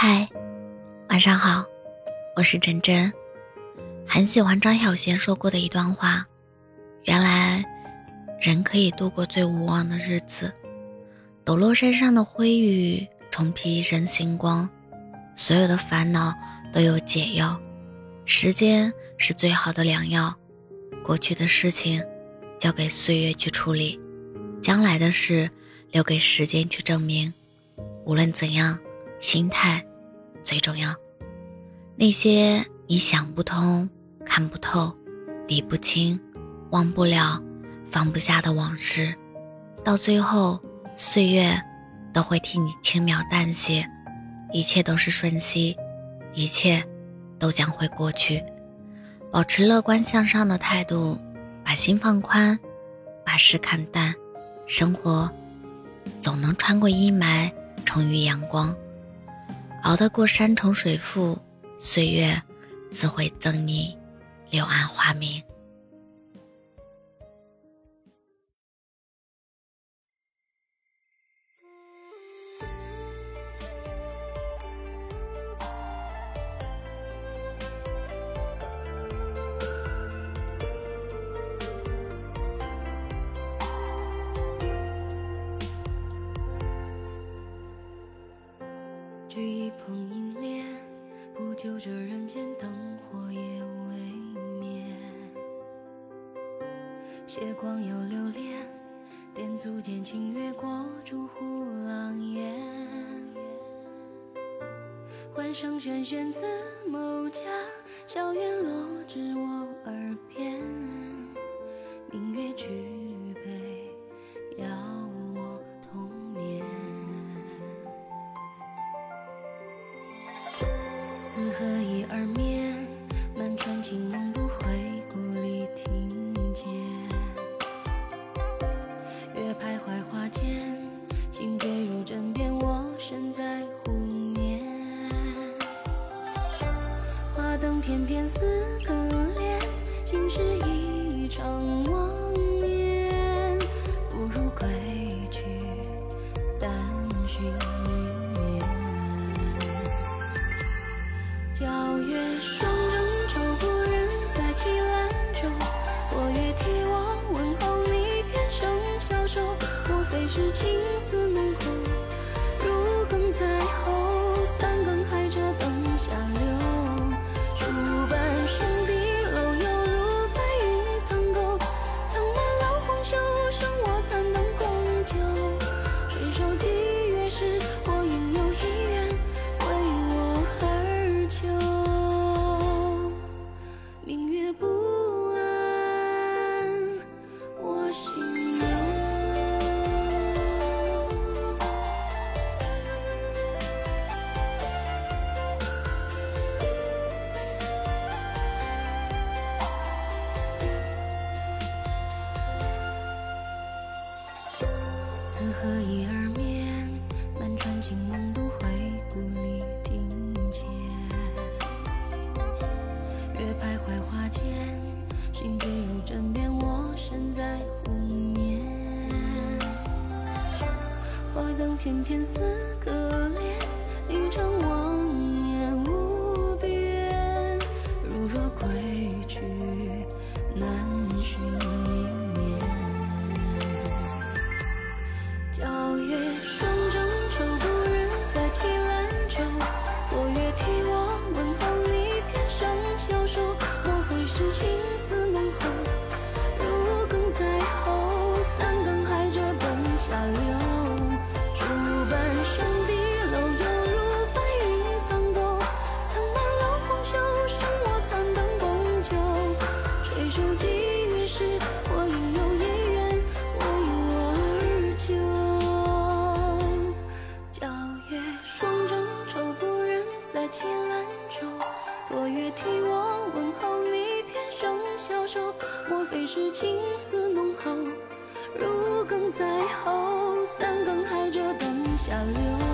嗨，晚上好，我是真真。很喜欢张小娴说过的一段话：原来人可以度过最无望的日子。抖落身上的灰雨，重披一身星光。所有的烦恼都有解药，时间是最好的良药。过去的事情交给岁月去处理，将来的事留给时间去证明。无论怎样。心态最重要。那些你想不通、看不透、理不清、忘不了、放不下的往事，到最后，岁月都会替你轻描淡写，一切都是瞬息，一切都将会过去。保持乐观向上的态度，把心放宽，把事看淡，生活总能穿过阴霾，重遇阳光。熬得过山重水复，岁月自会赠你柳暗花明。举一捧银莲，不求这人间灯火也未眠。斜光又流连，点足间清月过朱户廊檐。欢声喧喧自某家，小院落至我耳何以而眠？满船清梦不回故里听见。月徘徊花间，心坠入枕边，我身在湖面。花灯翩翩似隔帘，心事皎月霜中愁，故人在绮兰舟。我也替我问候你，偏生消瘦。莫非是情丝浓厚，如鲠在喉？三更还着灯下何以而眠？满船清梦独回故里听见。月徘徊花间，星坠入枕边，我身在湖面。花灯翩翩似可怜，一场妄念无边。如若归去，难寻。替我问候你，偏生消瘦。莫非是情丝浓厚，如鲠在喉？三更还着灯下流。